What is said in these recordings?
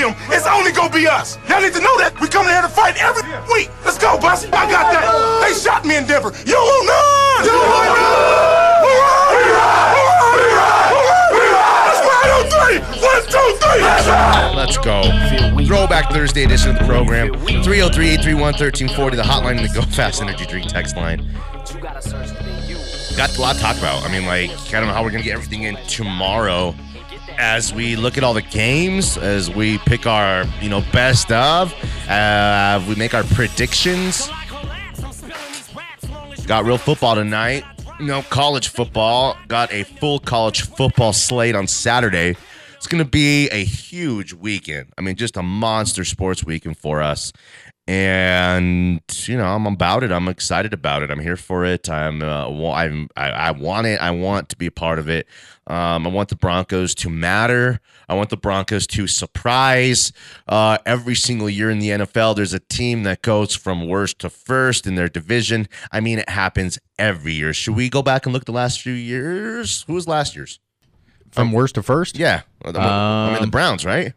it's only gonna be us. Y'all need to know that. We come here to fight every week. Let's go, Bussy. I got that. They shot me in Denver. You will not. You will not. Let's. Let's go. Throwback Thursday edition of the program. 303 831 1340, the hotline and the Go Fast Energy Drink text line. Got a lot to talk about. I mean, like, I don't know how we're to get everything in tomorrow as we look at all the games, as we pick our, you know, best of, uh, we make our predictions. Got real football tonight. Know, college football. Got a full college football slate on Saturday. It's going to be a huge weekend. I mean, just a monster sports weekend for us. And you know, I'm about it. I'm excited about it. I'm here for it. I'm, uh, I'm, I, I want it. I want to be a part of it. Um, I want the Broncos to matter. I want the Broncos to surprise. Uh, every single year in the NFL, there's a team that goes from worst to first in their division. I mean, it happens every year. Should we go back and look the last few years? Who was last year's? From worst to first? Yeah, I mean the Um, Browns, right?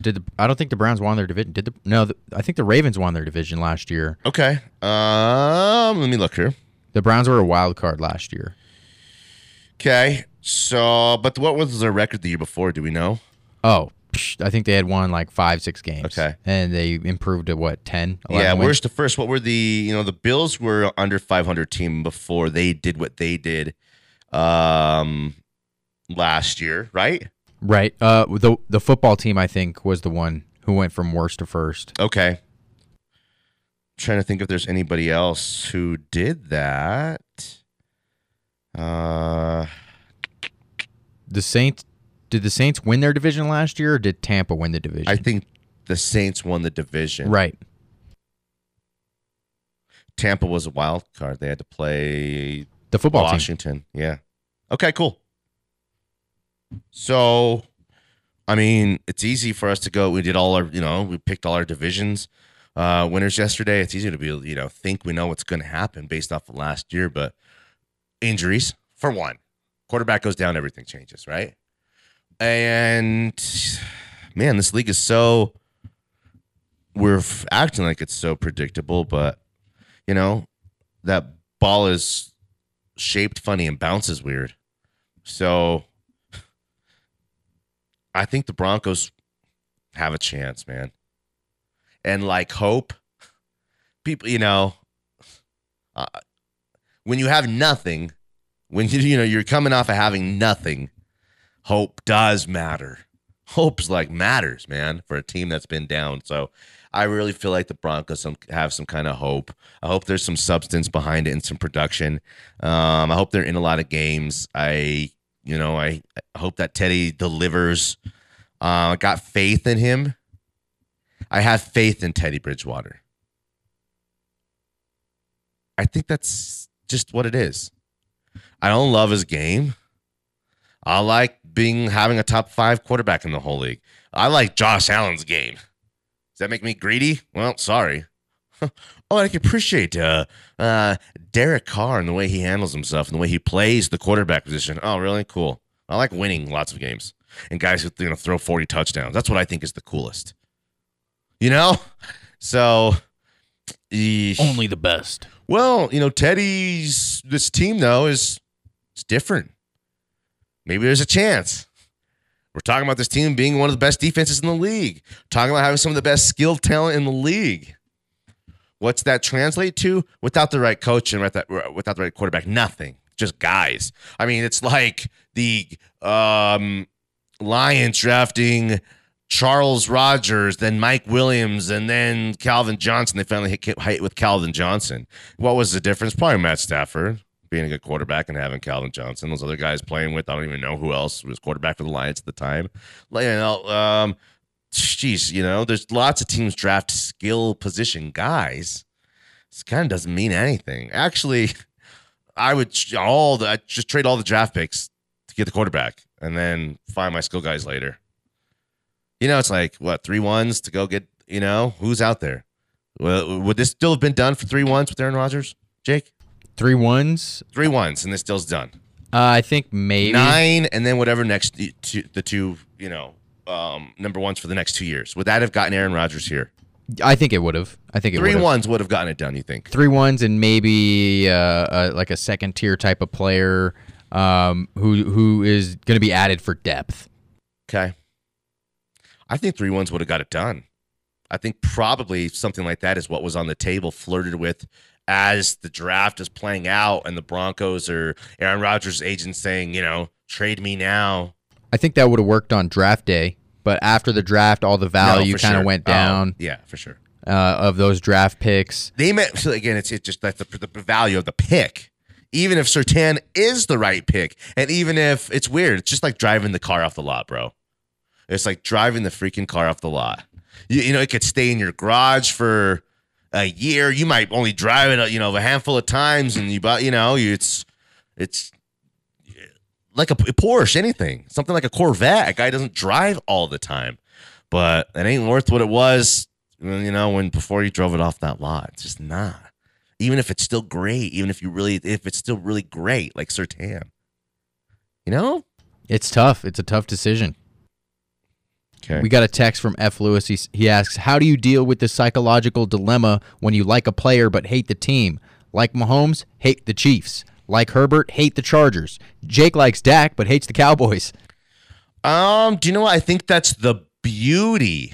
Did the, I don't think the Browns won their division. Did the no? The, I think the Ravens won their division last year. Okay. Um, let me look here. The Browns were a wild card last year. Okay. So, but what was their record the year before? Do we know? Oh, psh, I think they had won like five, six games. Okay. and they improved to what 10? yeah. wins? Where's the first? What were the? You know, the Bills were under 500 team before they did what they did, um, last year, right? Right. Uh, the the football team I think was the one who went from worst to first. Okay. trying to think if there's anybody else who did that. Uh, The Saints. Did the Saints win their division last year, or did Tampa win the division? I think the Saints won the division. right. Tampa was a wild card. They had to play The football team. Washington. Yeah. Okay, cool. So, I mean, it's easy for us to go. We did all our, you know, we picked all our divisions uh, winners yesterday. It's easy to be, you know, think we know what's going to happen based off of last year, but injuries for one, quarterback goes down, everything changes, right? And man, this league is so. We're acting like it's so predictable, but you know that ball is shaped funny and bounces weird. So I think the Broncos have a chance, man. And like hope, people, you know, uh, when you have nothing, when you you know you're coming off of having nothing, hope does matter. Hope's like matters, man, for a team that's been down. So I really feel like the Broncos have some kind of hope. I hope there's some substance behind it and some production. Um, I hope they're in a lot of games. I, you know, I, I hope that Teddy delivers. Uh, I got faith in him. I have faith in Teddy Bridgewater. I think that's just what it is. I don't love his game. I like being having a top five quarterback in the whole league. I like Josh Allen's game. Does that make me greedy? Well, sorry. oh, I can appreciate uh, uh, Derek Carr and the way he handles himself and the way he plays the quarterback position. Oh, really? Cool. I like winning lots of games and guys who you know throw forty touchdowns. That's what I think is the coolest. You know, so eesh. Only the best. Well, you know, Teddy's this team though is it's different. Maybe there's a chance. We're talking about this team being one of the best defenses in the league. Talking about having some of the best skilled talent in the league. What's that translate to? Without the right coach and without, without the right quarterback, nothing. Just guys. I mean, it's like the um, Lions drafting Charles Rogers, then Mike Williams, and then Calvin Johnson. They finally hit, hit with Calvin Johnson. What was the difference? Probably Matt Stafford being a good quarterback and having Calvin Johnson. Those other guys playing with, I don't even know who else was quarterback for the Lions at the time. You know, um, geez, you know, there's lots of teams draft skill position guys. This kind of doesn't mean anything. Actually, I would all the I'd just trade all the draft picks to get the quarterback and then find my skill guys later. You know, it's like what three ones to go get. You know, who's out there? Well, would this still have been done for three ones with Aaron Rodgers, Jake? Three ones. Three ones, and this still's done. Uh, I think maybe nine, and then whatever next two, the two, you know, um, number ones for the next two years. Would that have gotten Aaron Rodgers here? I think it would have. I think it Three would've. ones would have gotten it done. You think? three ones and maybe uh, uh, like a second tier type of player um, who who is going to be added for depth. Okay. I think three ones would have got it done. I think probably something like that is what was on the table, flirted with as the draft is playing out, and the Broncos or Aaron Rodgers' agent saying, you know, trade me now. I think that would have worked on draft day, but after the draft, all the value for kind of sure. went Oh, down yeah, for sure. uh, of those draft picks. They meant so again. It's it's just that's the, the value of the pick. Even if Surtain is the right pick, and even if it's weird, it's just like driving the car off the lot, bro. It's like driving the freaking car off the lot. You, you know, it could stay in your garage for a year. You might only drive it, you know, a handful of times, and you, but you know, you, it's it's like a, Porsche, anything, something like a Corvette. A guy doesn't drive all the time, but it ain't worth what it was, mm, you know, when before you drove it off that lot. It's just not. Even if it's still great, even if you really, if it's still really great, like Surtain, you know. It's tough. It's a tough decision. Okay. We got a text from F. Lewis. He, he asks, How do you deal with the psychological dilemma when you like a player but hate the team? Like Mahomes, hate the Chiefs. Like Herbert, hate the Chargers. Jake likes Dak but hates the Cowboys. Um, do you know what? I think that's the beauty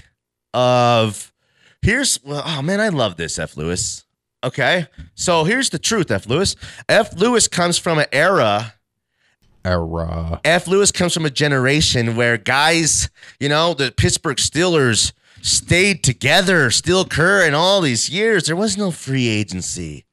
of here's well, oh man, I love this, F. Lewis. Okay. So here's the truth, F. Lewis. F. Lewis comes from an era. Era. F. Lewis comes from a generation where guys, you know, the Pittsburgh Steelers stayed together, still Kerr, in all these years. There was no free agency.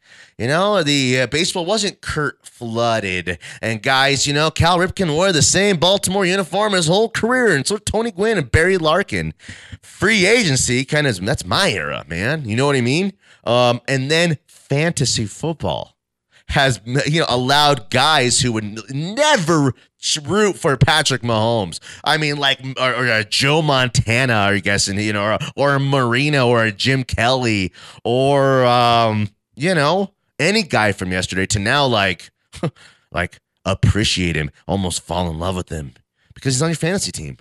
You know, the uh, baseball wasn't Kurt flooded. And guys, you know, Cal Ripken wore the same Baltimore uniform his whole career. And so Tony Gwynn and Barry Larkin. Free agency kind of, that's my era, man. You know what I mean? Um, and then fantasy football has you know allowed guys who would never root for Patrick Mahomes. I mean, like or, or Joe Montana, are you guessing? You know, or, or a Marino or a Jim Kelly or um, you know any guy from yesterday to now like like appreciate him, almost fall in love with him because he's on your fantasy team.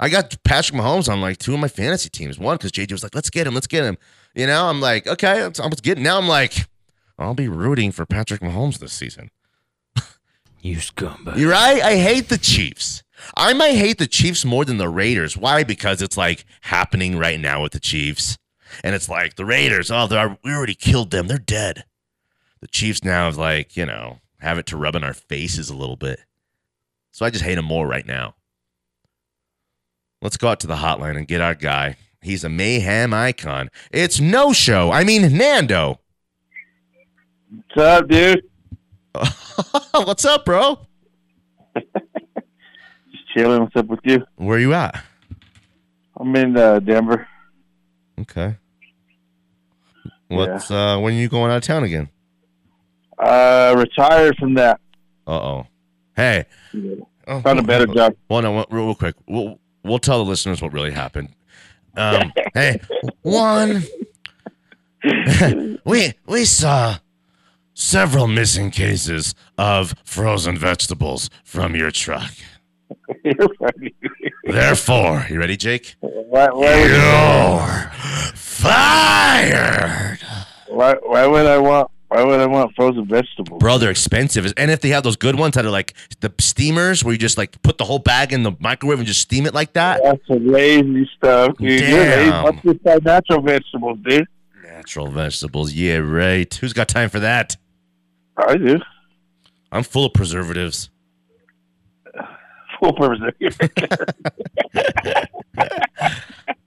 I got Patrick Mahomes on like two of my fantasy teams. One because JJ was like, "Let's get him, let's get him." You know, I'm like, okay, I'm, I'm getting. Now I'm like, I'll be rooting for Patrick Mahomes this season. You scumbag. You're right. I hate the Chiefs. I might hate the Chiefs more than the Raiders. Why? Because it's like happening right now with the Chiefs, and it's like the Raiders. Oh, they're we already killed them. They're dead. The Chiefs now is like you know have it to rub in our faces a little bit. So I just hate them more right now. Let's go out to the hotline and get our guy. He's a mayhem icon. It's no show. I mean Nando. What's up, dude? What's up, bro? Just chilling. What's up with you? Where you at? I'm in uh, Denver. Okay. What's uh when are you going out of town again? Uh, retired from that. Uh oh. Hey. Oh, Found a better job. Well, no, real, real quick. We'll we'll tell the listeners what really happened. Um, hey, one. we we saw several missing cases of frozen vegetables from your truck. Therefore, you ready, Jake? why, would, You're fired. why, why would I want? Why would I want frozen vegetables? Bro, they're expensive. And if they have those good ones that are like the steamers where you just like put the whole bag in the microwave and just steam it like that. That's some lazy stuff, dude. Damn. Let's just natural vegetables, dude. Natural vegetables. Yeah, right. Who's got time for that? I do. I'm full of preservatives.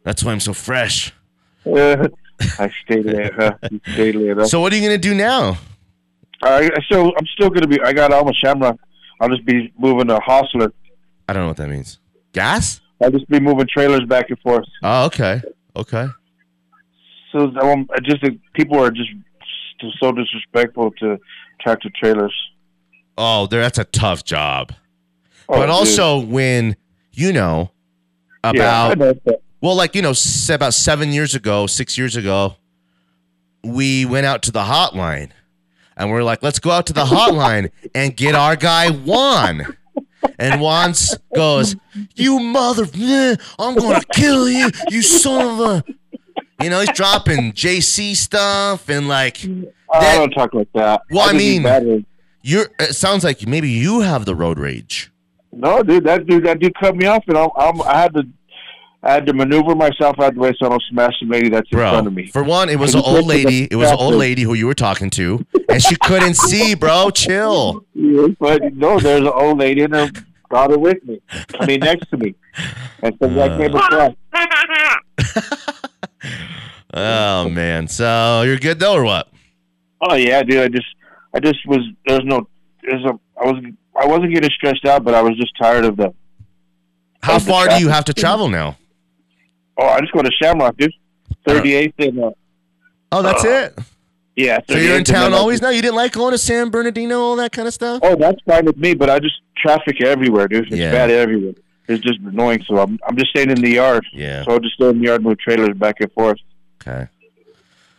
That's why I'm so fresh. uh, I stayed there, huh? You stayed there. So what are you gonna do now? I, I still, I'm still gonna be. I got all my shamrock. I'll just be moving a hostler. I don't know what that means. Gas? I'll just be moving trailers back and forth. Oh, okay. Okay. So um, just think people are just so disrespectful to tractor trailers. Oh, there that's a tough job. Oh, but dude. also when you know yeah, I about know. Well, like you know, about seven years ago, six years ago, we went out to the hotline, and we're like, let's go out to the hotline and get our guy Juan. And Juan goes, "You mother, I'm gonna kill you, you son of a." You know, he's dropping JC stuff and like I don't talk like that. Well, I just mean- use bad words. you're. It sounds like maybe you have the road rage. No, dude, that dude, that dude cut me off, and I'm, I'm, I had to, I had to maneuver myself out the way so I don't smash the lady that's in front of me. for one, it was an old lady. It was an old lady who you were talking to, and she couldn't see, bro. Chill. Yeah, but no, there's an old lady and her daughter with me. I mean, next to me, and so Uh. I came across. Oh man. So you're good though, or what? Oh yeah, dude. I just, I just was. There's no. There's a. I was. I wasn't getting stressed out, but I was just tired of the. How Of the far do you have to travel now? Oh, I just go to Shamrock, dude. Uh, Thirty eighth and uh, Oh, that's uh, it. yeah. So you're in town uh, always now. You didn't like going to San Bernardino, all that kind of stuff. Oh, that's fine with me, but I just traffic everywhere, dude. It's Yeah. bad everywhere. It's just annoying. So I'm. I'm just staying in the yard. Yeah. So I'll just stay in the yard, move trailers back and forth. Okay.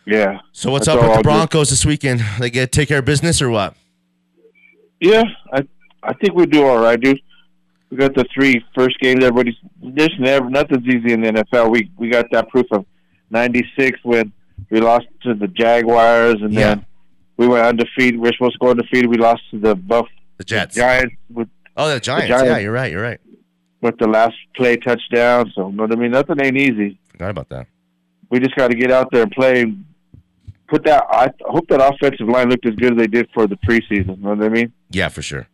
Yeah. So what's up with the I'll do. Broncos this weekend? They get take care of business or what? Yeah, I I think we do all right, dude. We got the three first games. Everybody's this never nothing's easy in the NFL. We we got that proof of '96 when we lost to the Jaguars, and Yeah. then we went undefeated. We are supposed to go undefeated. We lost to the Buff The Jets. Giants with Oh, the Giants. Giants. Yeah, you're right. You're right. with the last play touchdown. So, you know what I mean, nothing ain't easy. Forgot about that. We just got to get out there and play. and Put that. I hope that offensive line looked as good as they did for the preseason. You know what I mean? Yeah, for sure.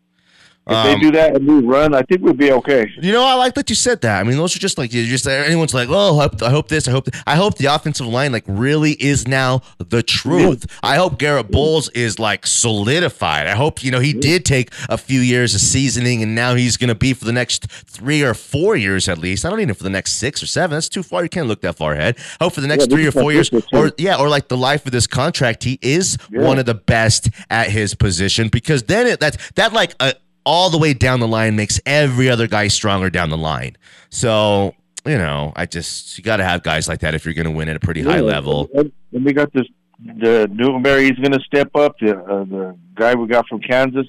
If Um, they do that and we run, I think we'll be okay. You know, I like that you said that. I mean, those are just like you just anyone's like, oh, I hope, I hope this, I hope, th-" I hope the offensive line like really is now the truth. I hope Garett Bolles is like solidified. I hope you know he did take a few years of seasoning, and now he's going to be for the next three or four years at least. I don't need even for the next six or seven. That's too far. You can't look that far ahead. I hope for the next Yeah, three or four years, or yeah, or like the life of this contract, he is Yeah. one of the best at his position because then it that's that like uh, all the way down the line makes every other guy stronger down the line. So you know, I just you got to have guys like that if you're going to win at a pretty high level. And, we got this. The Newberry is going to step up. The uh, the guy we got from Kansas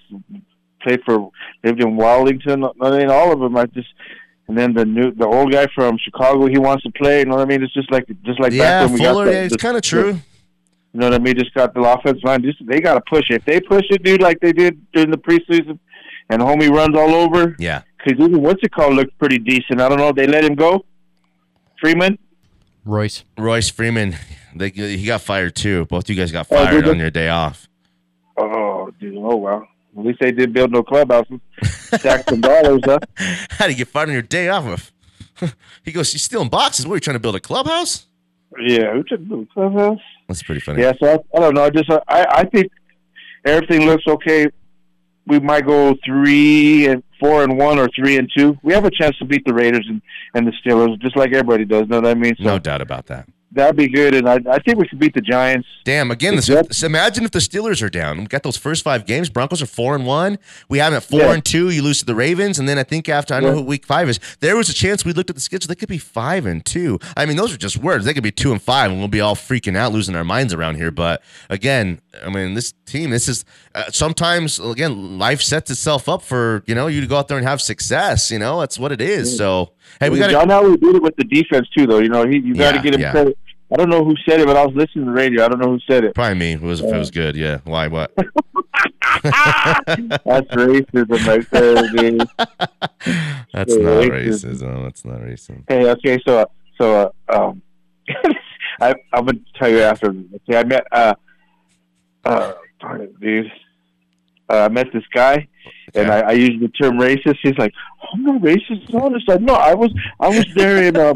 played for lived in Wellington. I mean, all of them. I just and then the new the old guy from Chicago. He wants to play. You know what I mean? It's just like just like Yeah, back when we Fuller, got. yeah, the- it's kind of true. You know what I mean? Just got the offensive line. Just they got to push it. If they push it, dude, like they did during the preseason, and homie runs all over. Yeah, Because even what's it called looked pretty decent. I don't know. They let him go. Freeman. Royce. Royce Freeman, they, he got fired too. Both you guys got Oh, fired did they? on your day off. Oh, dude. Oh, well. At least they didn't build no clubhouses. Stack some dollars, huh? How do you get fired on your day off? he goes, You're stealing boxes? What are you trying to build a clubhouse?" Yeah, who took the clubhouse? That's pretty funny. Yeah, so I, I don't know. I just I, I think everything looks okay. We might go three and four and one or three and two. We have a chance to beat the Raiders and, and the Steelers, just like everybody does. Know what I mean? So No doubt about that. That'd be good, and I, I think we could beat the Giants. Damn! Again, this, Yep. so imagine if the Steelers are down. We got those first five games. Broncos are four and one. We have them at four Yeah. and two. You lose to the Ravens, and then I think after I know Yeah. who week five is, there was a chance we looked at the schedule. They could be five and two. I mean, those are just words. They could be two and five, and we'll be all freaking out, losing our minds around here. But again, I mean, this team. This is uh, sometimes again, life sets itself up for you know you to go out there and have success. You know, that's what it is. So hey, we got John Elway did it with the defense too, though. You know, he you got to Yeah, get him credit. I don't know who said it, but I was listening to the radio. I don't know who said it. probably me. It was if it was good. Yeah. Why? What? That's racism right there, dude. That's not racism. racism. That's not racism. Hey, okay, so so uh, um, I I'm gonna tell you after. Okay, I met uh uh darn it, dude. Uh, I met this guy, and I, I used the term racist. He's like, oh, "I'm not racist." I was like, "No, I was I was there in uh,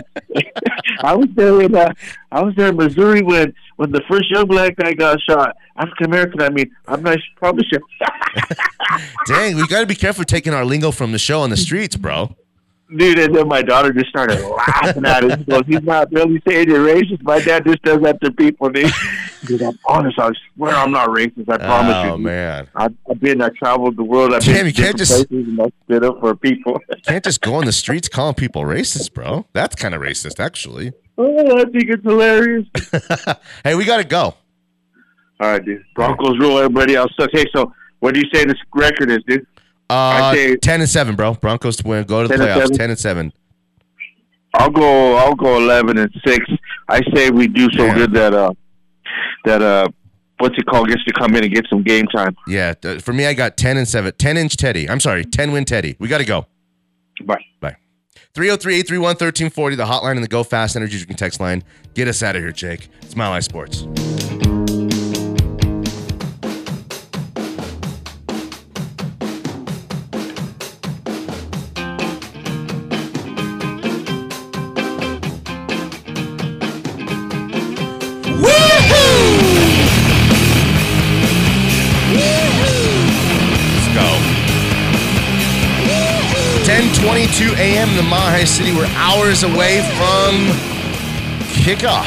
I was there in uh, I was there in Missouri when when the first young black guy got shot. African American. I mean, I'm not probably sure." Dang, we got to be careful taking our lingo from the show on the streets, bro. Dude, and then my daughter just started laughing at. She goes, he's not really saying you're racist. My dad just does that to people. Dude, Dude, I'm honest. I swear I'm not racist. I promise oh you. Oh man, I've, I've been, I traveled the world. I've Damn, been you can't just- and I stood up for people. can't just go on the streets calling people racist, bro. That's kind of racist, actually. oh, I think it's hilarious. hey, we got to go. All right, dude. Broncos rule. Everybody else sucks. Hey, so what do you say this record is, dude? Uh, ten and seven, bro. Broncos to win. Go to the 10 and playoffs. seven? Ten and seven. I'll go. I'll go eleven and six. I say we do so Yeah. good that uh that uh what's it called gets to come in and get some game time. Yeah, th- for me, I got ten and seven. Ten inch Teddy. I'm sorry, ten win Teddy. We got to go. Bye. Bye. 303-831-1340, the hotline and the Go Fast Energy Drink text line. Get us out of here, Jake. It's Mile High Sports. 10:22 a.m. in the High City. We're hours away from kickoff.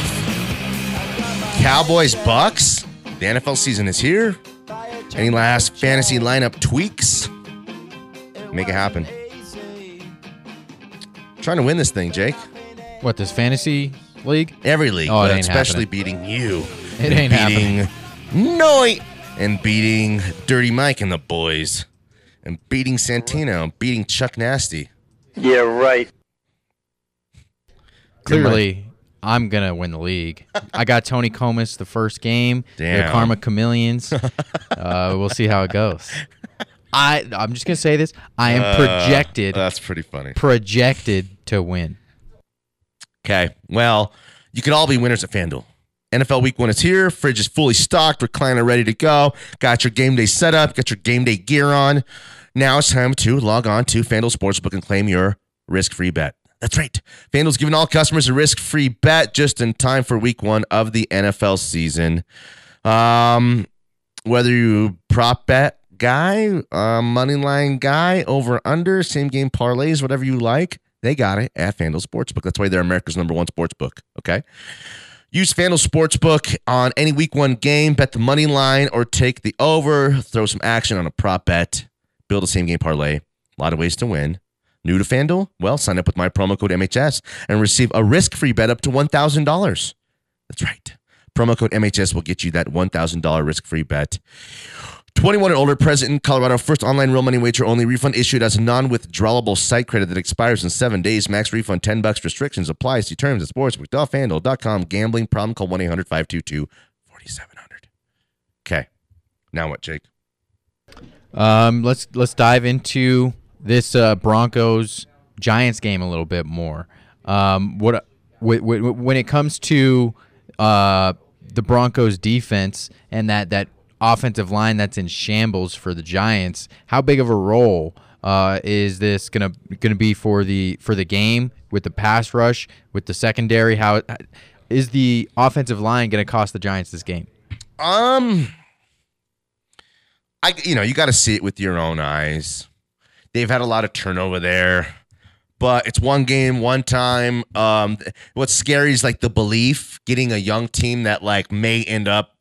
Cowboys Bucks. The NFL season is here. Any last fantasy lineup tweaks? Make it happen. Trying to win this thing, Jake. What this fantasy league? Every league, Oh, it but especially happening. beating you. It ain't beating Noy and beating Dirty Mike and the boys. And beating Santino and beating Chuck Nasty. Yeah, right. Clearly, I'm gonna win the league. I got Tony Comas the first game. Damn. The Karma Chameleons. uh, we'll see how it goes. I I'm just gonna say this. I am Uh, projected that's pretty funny. projected to win. Okay. Well, you can all be winners at FanDuel. NFL Week One is here. Fridge is fully stocked. Recliner ready to go. Got your game day set up. Got your game day gear on. Now it's time to log on to FanDuel Sportsbook and claim your risk-free bet. That's right. FanDuel's giving all customers a risk-free bet just in time for Week One of the NFL season. Um, whether you prop bet guy, uh, money line guy, over under, same game parlays, whatever you like, they got it at FanDuel Sportsbook. That's why they're America's number one sportsbook. Okay. Use FanDuel Sportsbook on any week one game, bet the money line or take the over, throw some action on a prop bet, build a same game parlay. A lot of ways to win. New to FanDuel? Well, sign up with my promo code MHS and receive a risk free bet up to $1,000. That's right. Promo code MHS will get you that $1,000 risk free bet. 21 and older, present in Colorado. First online real money wager only. Refund issued as non-withdrawable site credit that expires in seven days. Max refund 10 bucks. Restrictions apply. See terms at sportsbook.fanduel.com. Gambling problem. Call 1-800-522-4700. Okay. Now what, Jake? Um, let's let's dive into this uh, Broncos Giants game a little bit more. Um, what wh- wh- when it comes to uh, the Broncos defense and that that offensive line that's in shambles for the Giants, how big of a role uh, is this gonna gonna be for the for the game with the pass rush with the secondary? How is the offensive line gonna cost the Giants this game? Um, I you know you got to see it with your own eyes. They've had a lot of turnover there, but it's one game, one time. Um, what's scary is like the belief getting a young team that like may end up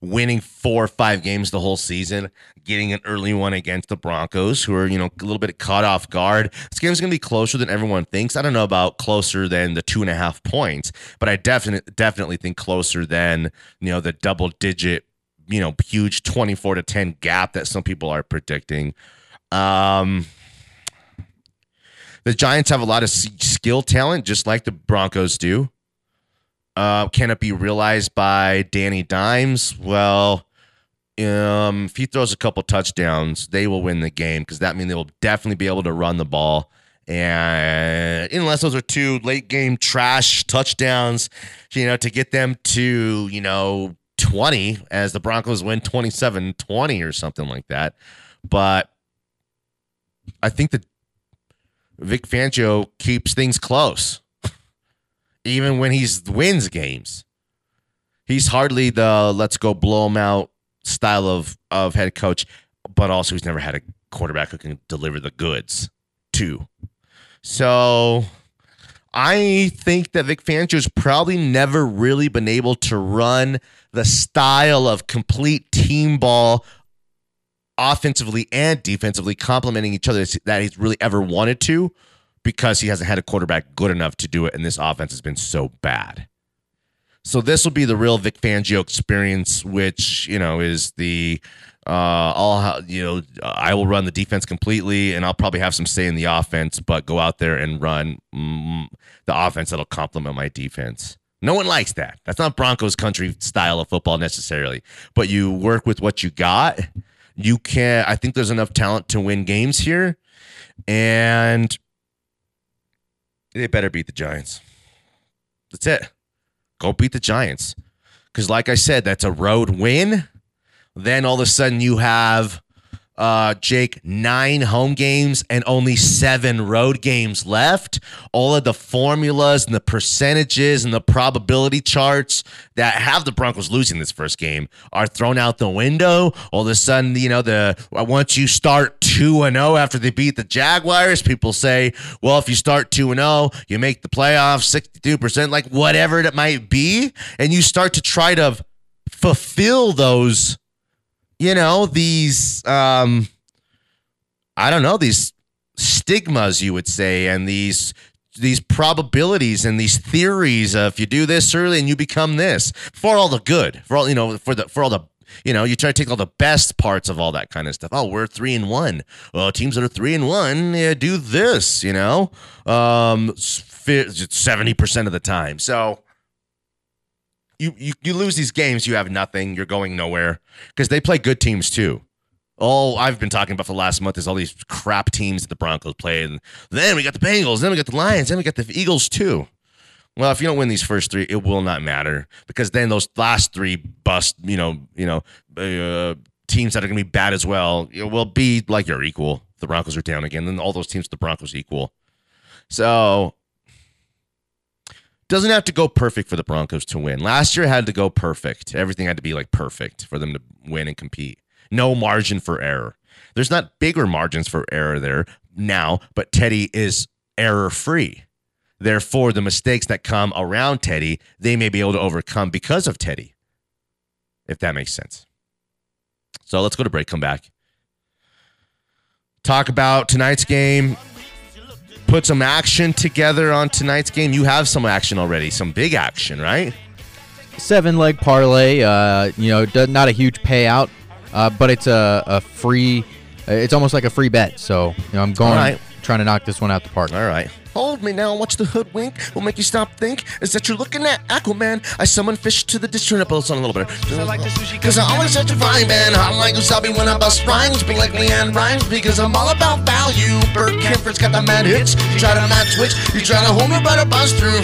winning four or five games the whole season, getting an early one against the Broncos, who are, you know, a little bit caught off guard. This game's going to be closer than everyone thinks. I don't know about closer than the two and a half points, but I definitely, definitely think closer than, you know, the double digit, you know, huge 24 to 10 gap that some people are predicting. Um, the Giants have a lot of skill talent, just like the Broncos do. Uh, can it be realized by Danny Dimes? Well, um, if he throws a couple touchdowns, they will win the game because that means they will definitely be able to run the ball. And unless those are two late game trash touchdowns, you know, to get them to, you know, 20 as the Broncos win 27 20 or something like that. But I think that Vic Fangio keeps things close even when he's wins games. He's hardly the let's go blow him out style of of head coach, but also he's never had a quarterback who can deliver the goods too. So I think that Vic Fangio's probably never really been able to run the style of complete team ball offensively and defensively complementing each other that he's really ever wanted to because he hasn't had a quarterback good enough to do it and this offense has been so bad. So this will be the real Vic Fangio experience, which you know is the uh, I'll you know I will run the defense completely, and I'll probably have some say in the offense, but go out there and run mm, the offense that'll complement my defense. No one likes that. That's not Broncos country style of football necessarily. But you work with what you got. You can. I think there's enough talent to win games here, and they better beat the Giants. That's it. Go beat the Giants. Because, like I said, that's a road win. Then all of a sudden you have uh, Jake, nine home games and only seven road games left. All of the formulas and the percentages and the probability charts that have the Broncos losing this first game are thrown out the window. All of a sudden, you know, the once you start 2 and 0 after they beat the Jaguars, people say, well, if you start 2 and 0, you make the playoffs 62%, like whatever it might be. And you start to try to fulfill those you know, these um I don't know, these stigmas you would say and these these probabilities and these theories of if you do this early and you become this for all the good for all you know for the for all the you know you try to take all the best parts of all that kind of stuff. Oh we're three and one. Well teams that are three and one yeah, do this you know? Um 70% of the time. So you, you you lose these games, you have nothing. You're going nowhere because they play good teams too. All I've been talking about for the last month is all these crap teams that the Broncos play, and then we got the Bengals, then we got the Lions, then we got the Eagles too. Well, if you don't win these first three, it will not matter because then those last three bust, you know, you know, uh, teams that are going to be bad as well will be like your equal. The Broncos are down again, then all those teams, the Broncos equal. So doesn't have to go perfect for the Broncos to win. Last year had to go perfect. Everything had to be like perfect for them to win and compete. No margin for error. There's not bigger margins for error there now, but Teddy is error free. Therefore, the mistakes that come around Teddy, they may be able to overcome because of Teddy, if that makes sense. So let's go to break, come back. Talk about tonight's game put some action together on tonight's game. You have some action already, some big action, right? Seven leg parlay. Uh, you know, not a huge payout, uh, but it's a, a free. It's almost like a free bet. So you know, I'm going right. trying to knock this one out the park. All right. Hold me now, watch the hood wink. Will make you stop think. Is that you're looking at Aquaman? I summon fish to the. Turn up a song a little bit. Cause I always have to find man. Hot like wasabi when I bust rhymes. Be like LeAnn Rimes because I'm all about value. Bert Kaempfert's got the mad hits. You try to match switch. You try to hold me, but I bust through.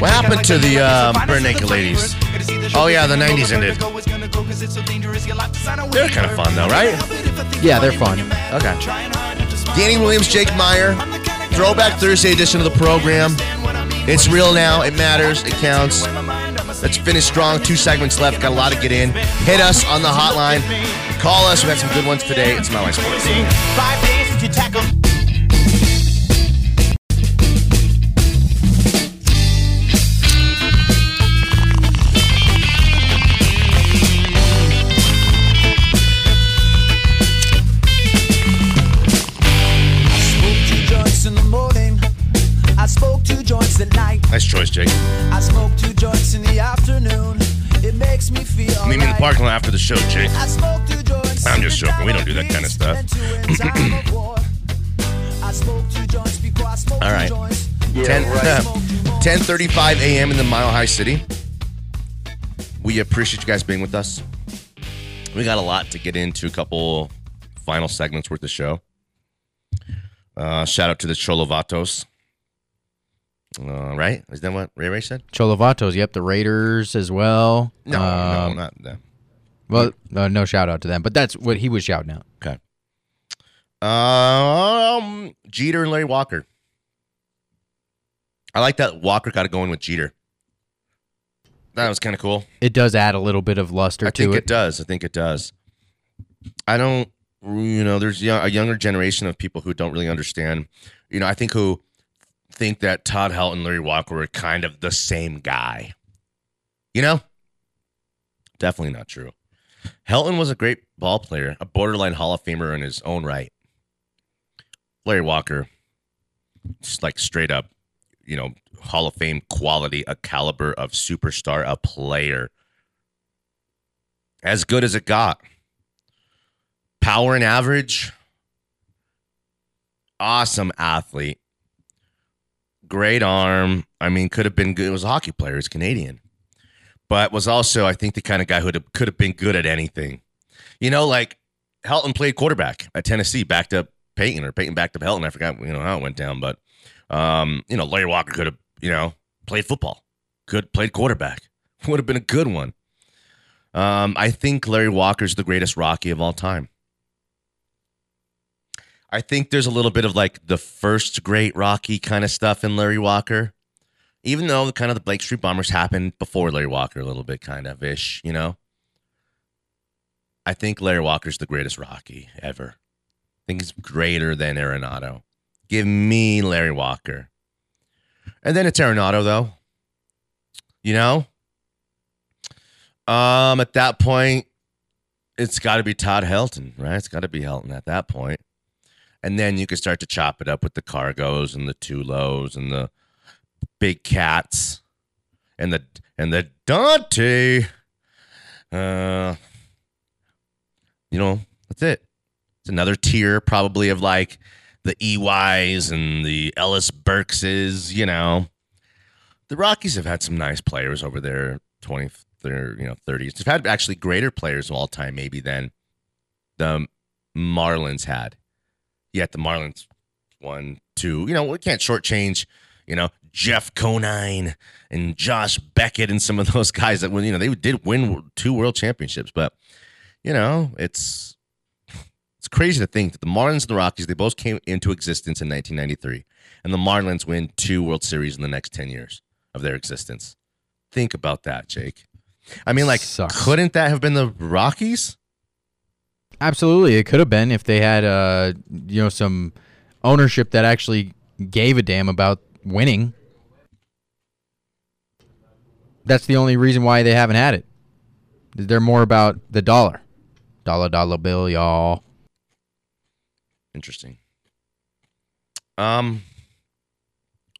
What happened to the uh, Barenaked Ladies? Oh yeah, the 90s ended. They're kind of fun though, right? Yeah, they're fun. Okay. Danny Williams, Jake Meyer, Throwback Thursday edition of the program. It's real now. It matters. It counts. Let's finish strong. Two segments left. Got a lot to get in. Hit us on the hotline. Call us. We've got some good ones today. It's Mile High Sports. Nice choice, Jake. I smoke two joints in the afternoon. It makes me feel. Meet me in the parking lot after the show, Jake. I smoke two joints I'm just joking. We don't do that kind of stuff. All right. 10, uh, 10:35 a.m. in the Mile High City. We appreciate you guys being with us. We got a lot to get into. A couple final segments worth of show. Uh, shout out to the Cholovatos. Uh, right? Is that what Ray Ray said? Cholovatos, yep. The Raiders as well. No, um, no, not them. Well, uh, no shout out to them, but that's what he was shouting out. Okay. Um, Jeter and Larry Walker. I like that Walker got it going with Jeter. That was kind of cool. It does add a little bit of luster I think it. it does. I think it does. I don't, you know, there's a younger generation of people who don't really understand. You know, I think who think that Todd Helton and Larry Walker were kind of the same guy. You know? Definitely not true. Helton was a great ball player, a borderline Hall of Famer in his own right. Larry Walker, just like straight up, you know, Hall of Fame quality, a caliber of superstar, a player. As good as it got. Power and average. Awesome athlete. Great arm. I mean, could have been good. It was a hockey player. He's Canadian. But was also, I think, the kind of guy who could have been good at anything. You know, like Helton played quarterback at Tennessee, backed up Peyton, or Peyton backed up Helton. I forgot, you know, how it went down. But, um, you know, Larry Walker could have, you know, played football, could played quarterback. Would have been a good one. Um, I think Larry Walker's the greatest Rocky of all time. I think there's a little bit of like the first great Rocky kind of stuff in Larry Walker, even though kind of the Blake Street Bombers happened before Larry Walker a little bit, kind of ish, you know. I think Larry Walker's the greatest Rocky ever. I think he's greater than Arenado. Give me Larry Walker. And then it's Arenado, though. You know? Um, at that point, it's got to be Todd Helton, right? It's got to be Helton at that point. And then you can start to chop it up with the cargos and the Tulos and the big cats and the and the Dante. Uh, you know, that's it. It's another tier probably of like the EYs and the Ellis Burkses, you know. The Rockies have had some nice players over their 20 their, you know, 30s. They've had actually greater players of all time maybe than the Marlins had. Yet the Marlins one, two, you know, we can't shortchange, you know, Jeff Conine and Josh Beckett and some of those guys that, were, you know, they did win two world championships, but you know, it's it's crazy to think that the Marlins and the Rockies they both came into existence in 1993, and the Marlins win two World Series in the next 10 years of their existence. Think about that, Jake. I mean, like, Sucks. couldn't that have been the Rockies? Absolutely, it could have been if they had uh you know some ownership that actually gave a damn about winning. That's the only reason why they haven't had it. They're more about the dollar, dollar dollar bill, y'all. Interesting. Um,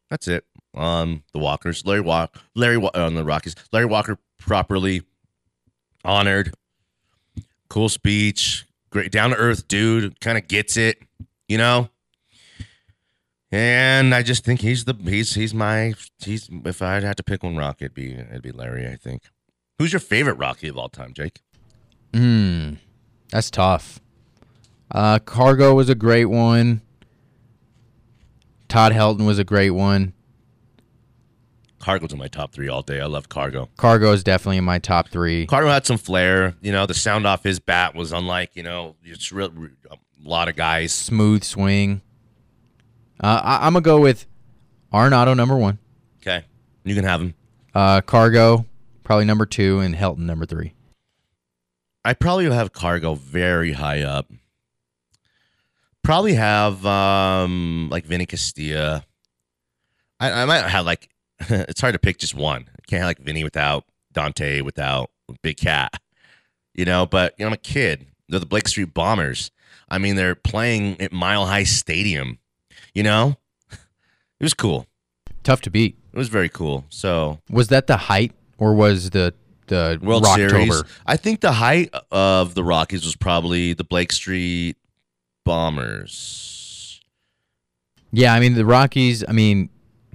that's it. Um, the Walkers, Larry Walker, Larry on the Rockies, Larry Walker properly honored. Cool speech, great down to earth dude, kind of gets it, you know. And I just think he's the he's he's my he's if I'd had to pick one Rocky, it'd be it'd be Larry. I think. Who's your favorite Rocky of all time, Jake? Hmm, that's tough. Uh, Cargo was a great one. Todd Helton was a great one. Cargo's in my top three all day. I love Cargo. Cargo is definitely in my top three. Cargo had some flair. You know, the sound off his bat was unlike, you know, it's real, a lot of guys. Smooth swing. Uh, I, I'm gonna go with Arenado number one, Okay. You can have him. uh, Cargo probably number two, and Helton number three. I probably have Cargo very high up. Probably have um like Vinny Castilla. I, I might have like it's hard to pick just one. I can't have like Vinny without Dante without Big Cat. You know, but you know, I'm a kid. They're the Blake Street Bombers. I mean, they're playing at Mile High Stadium. You know? It was cool. Tough to beat. It was very cool. So Was that the height, or was the the World Rocktober? Series. I think the height of the Rockies was probably the Blake Street Bombers. Yeah, I mean the Rockies. I mean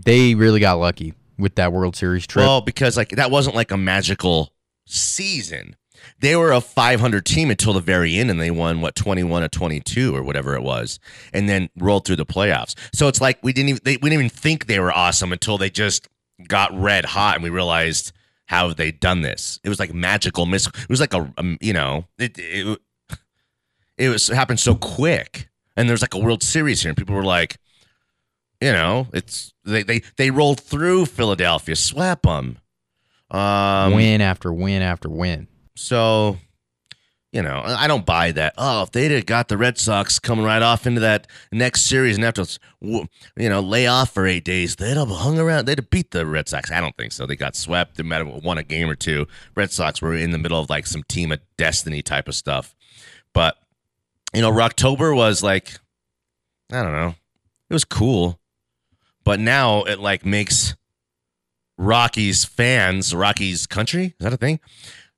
they really got lucky with that World Series trip. Well, because like that wasn't like a magical season. They were a 500 team until the very end, and they won what 21 or 22 or whatever it was, and then rolled through the playoffs. So it's like we didn't even they, we didn't even think they were awesome until they just got red hot, and we realized how they done this. It was like magical miss. It was like a um, you know it it it was it happened so quick, and there's like a World Series here, and people were like, you know, it's they they they rolled through Philadelphia, swept them. Um, win after win after win. so, you know, I don't buy that. Oh, if they'd have got the Red Sox coming right off into that next series and have to, you know, lay off for eight days, they'd have hung around. They'd have beat the Red Sox. I don't think so. They got swept. They might have won a game or two. Red Sox were in the middle of like some team of destiny type of stuff. But, you know, Rocktober was like, I don't know. It was cool. But now it like makes Rockies fans, Rockies country, is that a thing?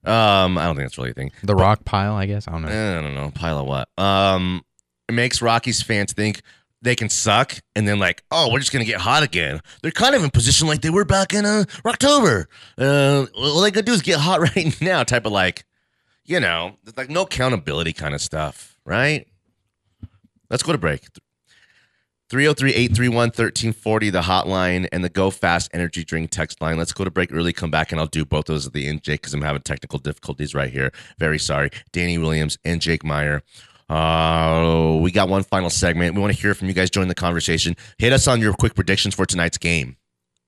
Um, I don't think that's really a thing. The rock pile, I guess. I don't know. Eh, I don't know, pile of what? Um, it makes Rockies fans think they can suck, and then like, oh, we're just gonna get hot again. They're kind of in position like they were back in uh, October. Uh, all they gotta do is get hot right now, type of like, you know, like no accountability kind of stuff, right? Let's go to break. 303 831 1340, the hotline, and the Go Fast Energy Drink text line. Let's go to break early, come back, and I'll do both those at the end, Jake, because I'm having technical difficulties right here. Very sorry. Danny Williams and Jake Meyer. Uh, we got one final segment. We want to hear from you guys. Join the conversation. Hit us on your quick predictions for tonight's game.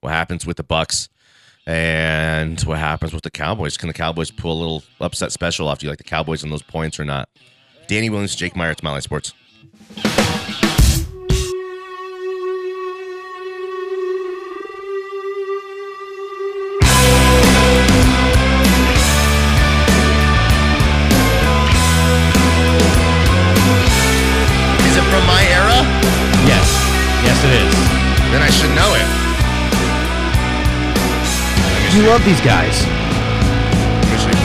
What happens with the Bucks and what happens with the Cowboys? Can the Cowboys pull a little upset special off? Do you like the Cowboys and those points or not? Danny Williams, Jake Meyer, it's High Sports. Should know it. You love these guys. Let me see.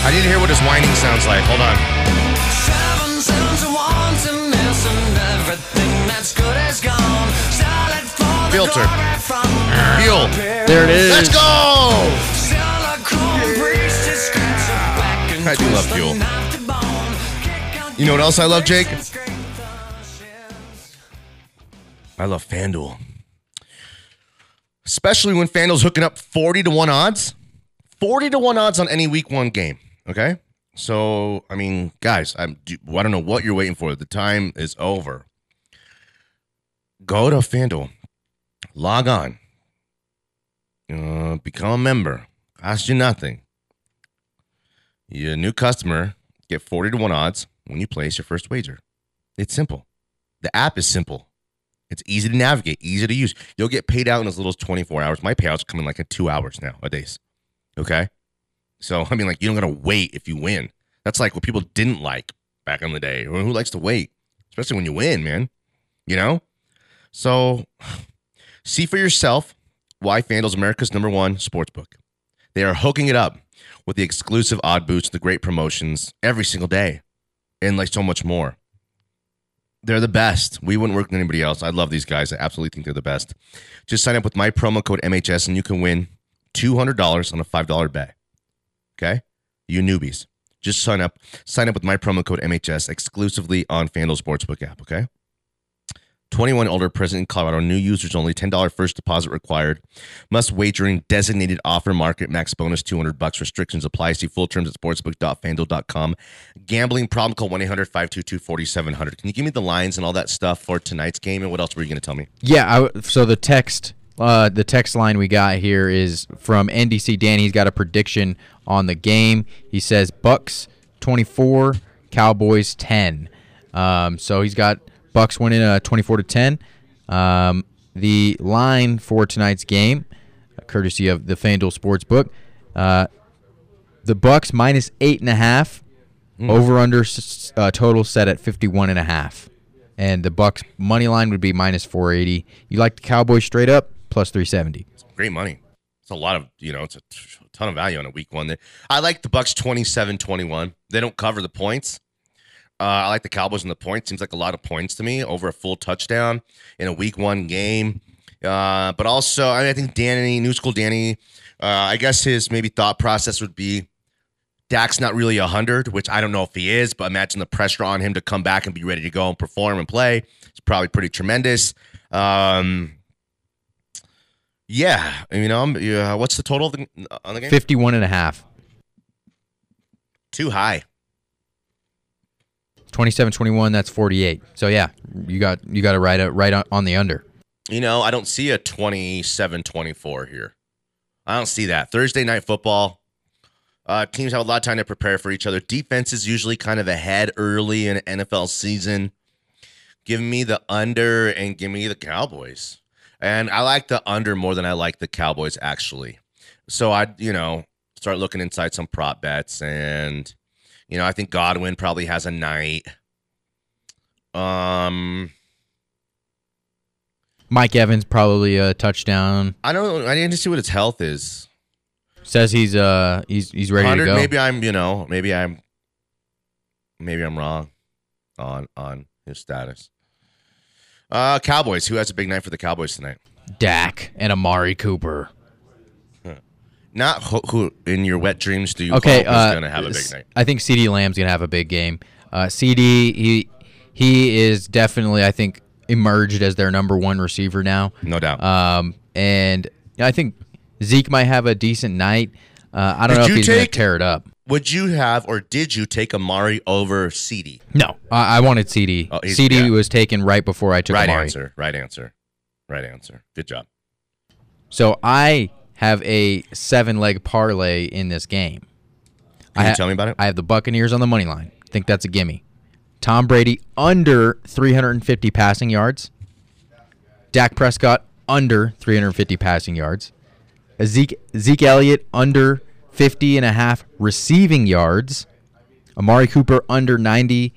I need to hear what his whining sounds like. Hold on. Seven sons of wantonness and everything that's good is gone. Salad for the Filter. glory from Fuel. There it is. Let's go! I do love Fuel. You know what else I love, Jake? I love FanDuel. Especially when FanDuel's hooking up 40 to 1 odds. 40 to 1 odds on any week one game. Okay? So, I mean, guys, I'm, I don't know what you're waiting for. The time is over. Go to FanDuel. Log on. Uh, become a member. Cost you nothing. You're a new customer. Get 40 to 1 odds when you place your first wager. It's simple. The app is simple. It's easy to navigate, easy to use. You'll get paid out in as little as 24 hours. My payouts come in like in two hours now, a days. Okay. So, I mean, like, you don't got to wait if you win. That's like what people didn't like back in the day. Who likes to wait? Especially when you win, man. You know? So, see for yourself why FanDuel's America's number one sports book. They are hooking it up with the exclusive odd boosts, the great promotions every single day, and like so much more. They're the best. We wouldn't work with anybody else. I love these guys. I absolutely think they're the best. Just sign up with my promo code MHS and you can win $200 on a $5 bet. Okay? You newbies. Just sign up. Sign up with my promo code MHS exclusively on FanDuel Sportsbook app, okay? 21 older present in Colorado. New users only. $10 first deposit required. Must wager in designated offer market. Max bonus 200 bucks. Restrictions apply. See full terms at sportsbook.fanduel.com. Gambling problem call 1-800-522-4700. Can you give me the lines and all that stuff for tonight's game? And what else were you going to tell me? Yeah. I so the text, uh, the text line we got here is from NDC Dan. He's got a prediction on the game. He says Bucks 24, Cowboys 10. Um, so he's got Bucks winning uh, 24 to 10. Um, the line for tonight's game, courtesy of the FanDuel Sportsbook, uh, the Bucks minus eight and a half. Over under uh, total set at 51 and a half. And the Bucks money line would be minus 480. You like the Cowboys straight up plus 370. Great money. It's a lot of, you know, it's a ton of value on a week one. I like the Bucks 27-21. They don't cover the points. Uh, I like the Cowboys in the points. Seems like a lot of points to me over a full touchdown in a week one game. Uh, but also, I, mean, I think Danny, New School Danny, uh, I guess his maybe thought process would be Dak's not really a hundred, which I don't know if he is, but imagine the pressure on him to come back and be ready to go and perform and play. It's probably pretty tremendous. Um, yeah, you know, yeah, what's the total on the game? 51 and a half. Too high. 27 21 that's 48. So yeah, you got you got to right uh, right on, the under. You know, I don't see a 27 24 here. I don't see that. Thursday night football. Uh, teams have a lot of time to prepare for each other. Defense is usually kind of ahead early in NFL season. Give me the under and give me the Cowboys. And I like the under more than I like the Cowboys, actually. So I, you know, start looking inside some prop bets, and you know, I think Godwin probably has a night. Um, Mike Evans probably a touchdown. I don't. I need to see what his health is. Says he's uh he's he's ready to go. Maybe I'm. You know. Maybe I'm. Maybe I'm wrong on on his status. Uh, Cowboys. Who has a big night for the Cowboys tonight? Dak and Amari Cooper. Not who, who in your wet dreams do you Okay, hope is uh, going to have a big night? I think CeeDee Lamb's gonna have a big game. Uh, CeeDee he he is definitely I think emerged as their number one receiver now. No doubt. Um, and I think Zeke might have a decent night. Uh, I don't Did know if he's gonna tear it up. Would you have or did you take Amari over CeeDee? No, I, I wanted CeeDee. Oh, CeeDee yeah. was taken right before I took Right Amari. Right answer. Right answer. Right answer. Good job. So I have a seven leg parlay in this game. Can you ha- tell me about it? I have the Buccaneers on the money line. think that's a gimme. Tom Brady under 350 passing yards. Dak Prescott under 350 passing yards. Zeke Zeke Elliott under 50 and a half receiving yards. Amari Cooper under 90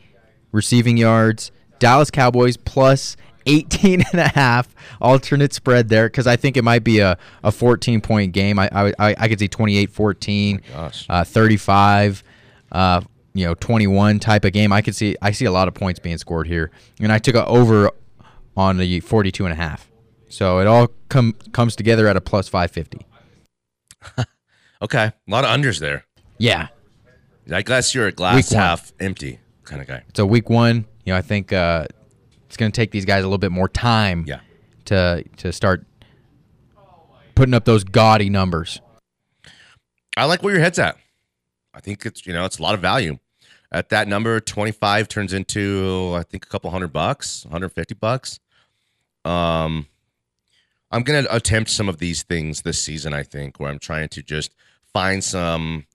receiving yards. Dallas Cowboys plus 18 and a half alternate spread there because I think it might be a, a 14 point game. I, I, I could see 28 14, gosh. uh, 35, uh, you know, 21 type of game. I could see I see a lot of points being scored here. And I took a over on the 42 and a half. So it all com- comes together at a plus 550. Okay. A lot of unders there. Yeah. I guess you're a glass half empty kind of guy. So week one, you know, I think uh, it's going to take these guys a little bit more time Yeah. to to start putting up those gaudy numbers. I like where your head's at. I think it's you know it's a lot of value. At that number, twenty five turns into I think a couple hundred bucks, one hundred fifty bucks. Um, I'm gonna attempt some of these things this season. I think where I'm trying to just find some,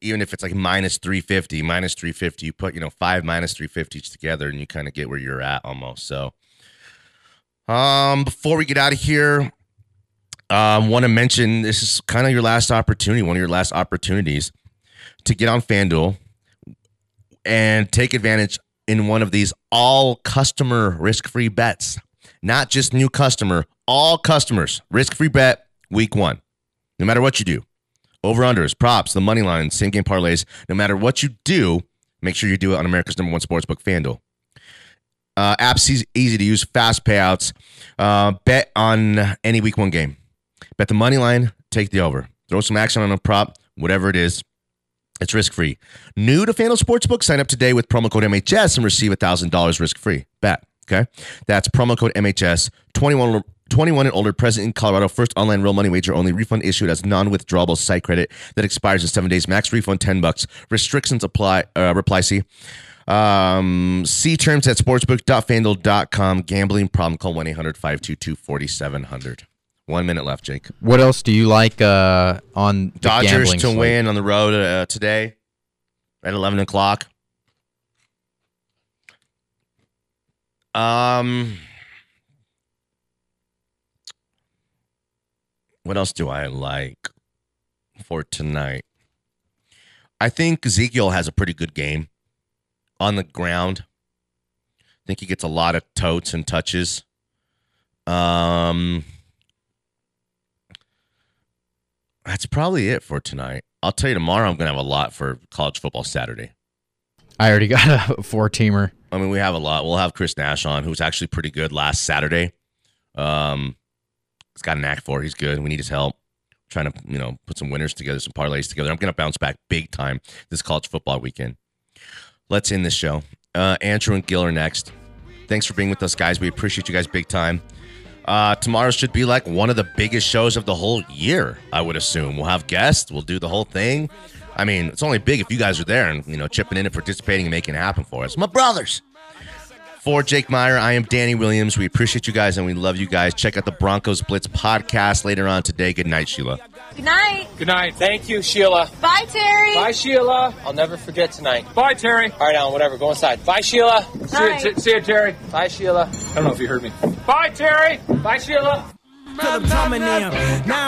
even if it's like minus three fifty, minus three fifty. You put you know five minus three fifties together, and you kind of get where you're at almost. So, um, before we get out of here, um, want to mention this is kind of your last opportunity, one of your last opportunities to get on FanDuel and take advantage in one of these all customer risk free bets. Not just new customer, all customers risk free bet week one. No matter what you do, over unders, props, the money line, same game parlays, no matter what you do, make sure you do it on America's number one sportsbook, FanDuel. Uh, apps easy, to use, fast payouts. Uh, bet on any week one game. Bet the money line, take the over. Throw some action on a prop, whatever it is. It's risk free. New to FanDuel Sportsbook, sign up today with promo code MHS and receive $1,000 risk free. Bet. Okay. That's promo code MHS 21, 21 and older, present in Colorado. First online real money wager only. Refund issued as non withdrawable site credit that expires in seven days. Max refund 10 bucks. Restrictions apply. Uh, reply C. Um, see terms at sportsbook.fanduel.com. Gambling problem call 1 800 522 4700. One minute left, Jake. What else do you like uh, on the Dodgers gambling to slate? win on the road uh, today at 11 o'clock. Um, what else do I like for tonight? I think Ezekiel has a pretty good game on the ground. I think he gets a lot of totes and touches. Um, that's probably it for tonight. I'll tell you tomorrow. I'm gonna have a lot for college football Saturday. I already got a four teamer. I mean, we have a lot. We'll have Chris Nash on, who's actually pretty good last Saturday. Um, he's got an act for. He's good. We need his help. Trying to you know put some winners together, some parlays together. I'm gonna bounce back big time this college football weekend. Let's end this show. Uh, Andrew and Gil are next. Thanks for being with us, guys. We appreciate you guys big time. Uh, tomorrow should be like one of the biggest shows of the whole year. I would assume we'll have guests. We'll do the whole thing. I mean, it's only big if you guys are there and you know chipping in and participating and making it happen for us. My brothers. For Jake Meyer, I am Danny Williams. We appreciate you guys and we love you guys. Check out the Broncos Blitz podcast later on today. Good night, Sheila. Good night. Good night. Thank you, Sheila. Bye, Terry. Bye, Sheila. I'll never forget tonight. Bye, Terry. All right, Alan, whatever. Go inside. Bye, Sheila. See Bye. you, see you, Terry. Bye, Sheila. I don't know if you heard me. Bye, Terry. Bye, Sheila. Philip Drummond now. Now